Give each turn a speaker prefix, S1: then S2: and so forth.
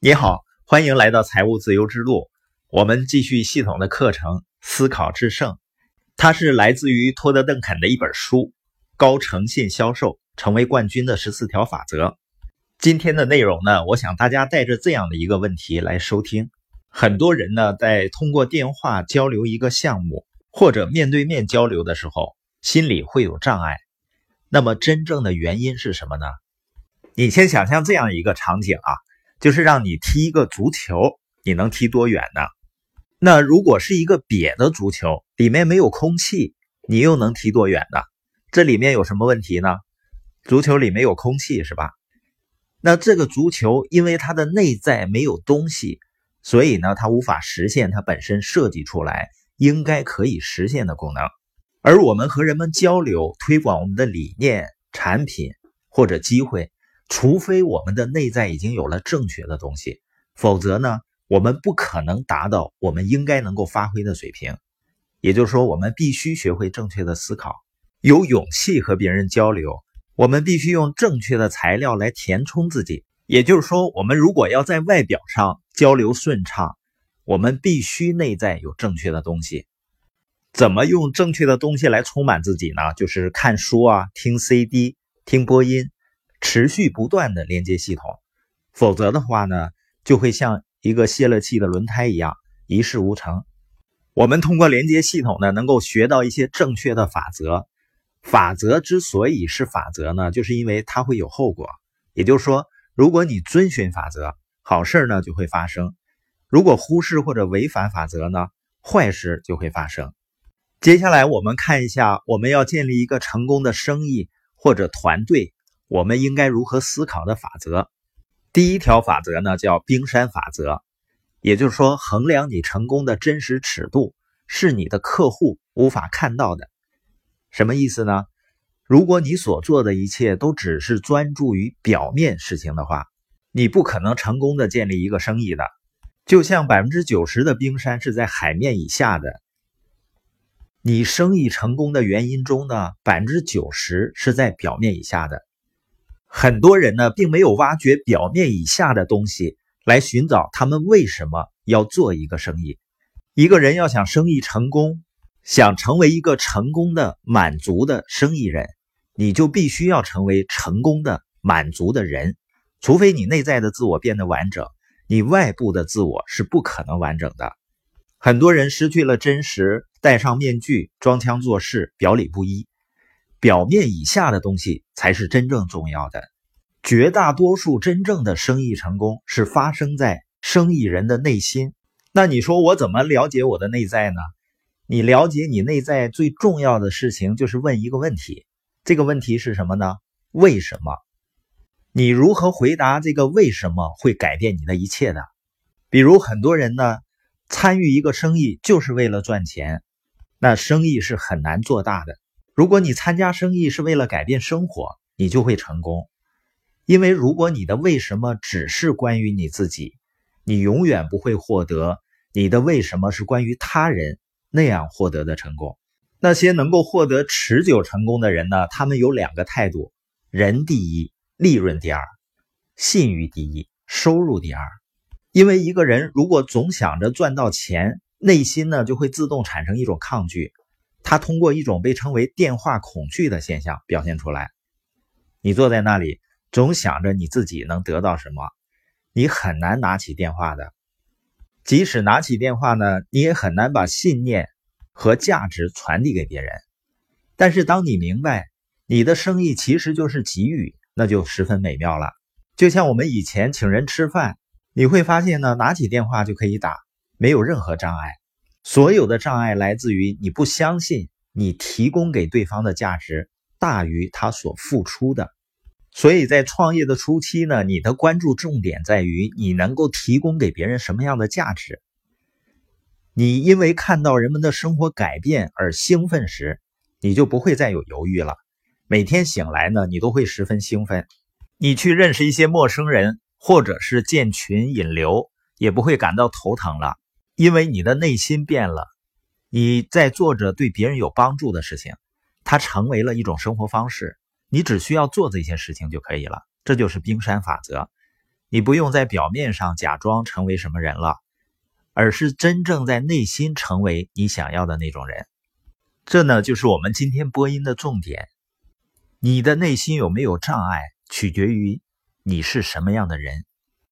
S1: 你好，欢迎来到财务自由之路。我们继续系统的课程《思考制胜》，它是来自于托德·邓肯的一本书《高诚信销售成为冠军的十四条法则》。今天的内容呢，我想大家带着这样的一个问题来收听：很多人呢，在通过电话交流一个项目或者面对面交流的时候，心里会有障碍。那么，真正的原因是什么呢？你先想象这样一个场景啊，就是让你踢一个足球，你能踢多远呢？那如果是一个瘪的足球，里面没有空气，你又能踢多远呢？这里面有什么问题呢？足球里没有空气是吧？那这个足球因为它的内在没有东西，所以呢，它无法实现它本身设计出来应该可以实现的功能。而我们和人们交流、推广我们的理念、产品或者机会。除非我们的内在已经有了正确的东西，否则呢，我们不可能达到我们应该能够发挥的水平。也就是说，我们必须学会正确的思考，有勇气和别人交流。我们必须用正确的材料来填充自己。也就是说，我们如果要在外表上交流顺畅，我们必须内在有正确的东西。怎么用正确的东西来充满自己呢？就是看书啊，听 CD，听播音。持续不断的连接系统，否则的话呢，就会像一个泄了气的轮胎一样一事无成。我们通过连接系统呢，能够学到一些正确的法则。法则之所以是法则呢，就是因为它会有后果。也就是说，如果你遵循法则，好事呢就会发生；如果忽视或者违反法则呢，坏事就会发生。接下来我们看一下，我们要建立一个成功的生意或者团队。我们应该如何思考的法则？第一条法则呢，叫冰山法则，也就是说，衡量你成功的真实尺度是你的客户无法看到的。什么意思呢？如果你所做的一切都只是专注于表面事情的话，你不可能成功的建立一个生意的。就像百分之九十的冰山是在海面以下的，你生意成功的原因中呢，百分之九十是在表面以下的。很多人呢，并没有挖掘表面以下的东西，来寻找他们为什么要做一个生意。一个人要想生意成功，想成为一个成功的、满足的生意人，你就必须要成为成功的、满足的人。除非你内在的自我变得完整，你外部的自我是不可能完整的。很多人失去了真实，戴上面具，装腔作势，表里不一。表面以下的东西才是真正重要的。绝大多数真正的生意成功是发生在生意人的内心。那你说我怎么了解我的内在呢？你了解你内在最重要的事情就是问一个问题。这个问题是什么呢？为什么？你如何回答这个为什么会改变你的一切的？比如很多人呢，参与一个生意就是为了赚钱，那生意是很难做大的。如果你参加生意是为了改变生活，你就会成功。因为如果你的为什么只是关于你自己，你永远不会获得你的为什么是关于他人那样获得的成功。那些能够获得持久成功的人呢？他们有两个态度：人第一，利润第二；信誉第一，收入第二。因为一个人如果总想着赚到钱，内心呢就会自动产生一种抗拒。他通过一种被称为电话恐惧的现象表现出来。你坐在那里，总想着你自己能得到什么，你很难拿起电话的。即使拿起电话呢，你也很难把信念和价值传递给别人。但是当你明白你的生意其实就是给予，那就十分美妙了。就像我们以前请人吃饭，你会发现呢，拿起电话就可以打，没有任何障碍。所有的障碍来自于你不相信你提供给对方的价值大于他所付出的，所以在创业的初期呢，你的关注重点在于你能够提供给别人什么样的价值。你因为看到人们的生活改变而兴奋时，你就不会再有犹豫了。每天醒来呢，你都会十分兴奋。你去认识一些陌生人，或者是建群引流，也不会感到头疼了。因为你的内心变了，你在做着对别人有帮助的事情，它成为了一种生活方式。你只需要做这些事情就可以了，这就是冰山法则。你不用在表面上假装成为什么人了，而是真正在内心成为你想要的那种人。这呢，就是我们今天播音的重点。你的内心有没有障碍，取决于你是什么样的人。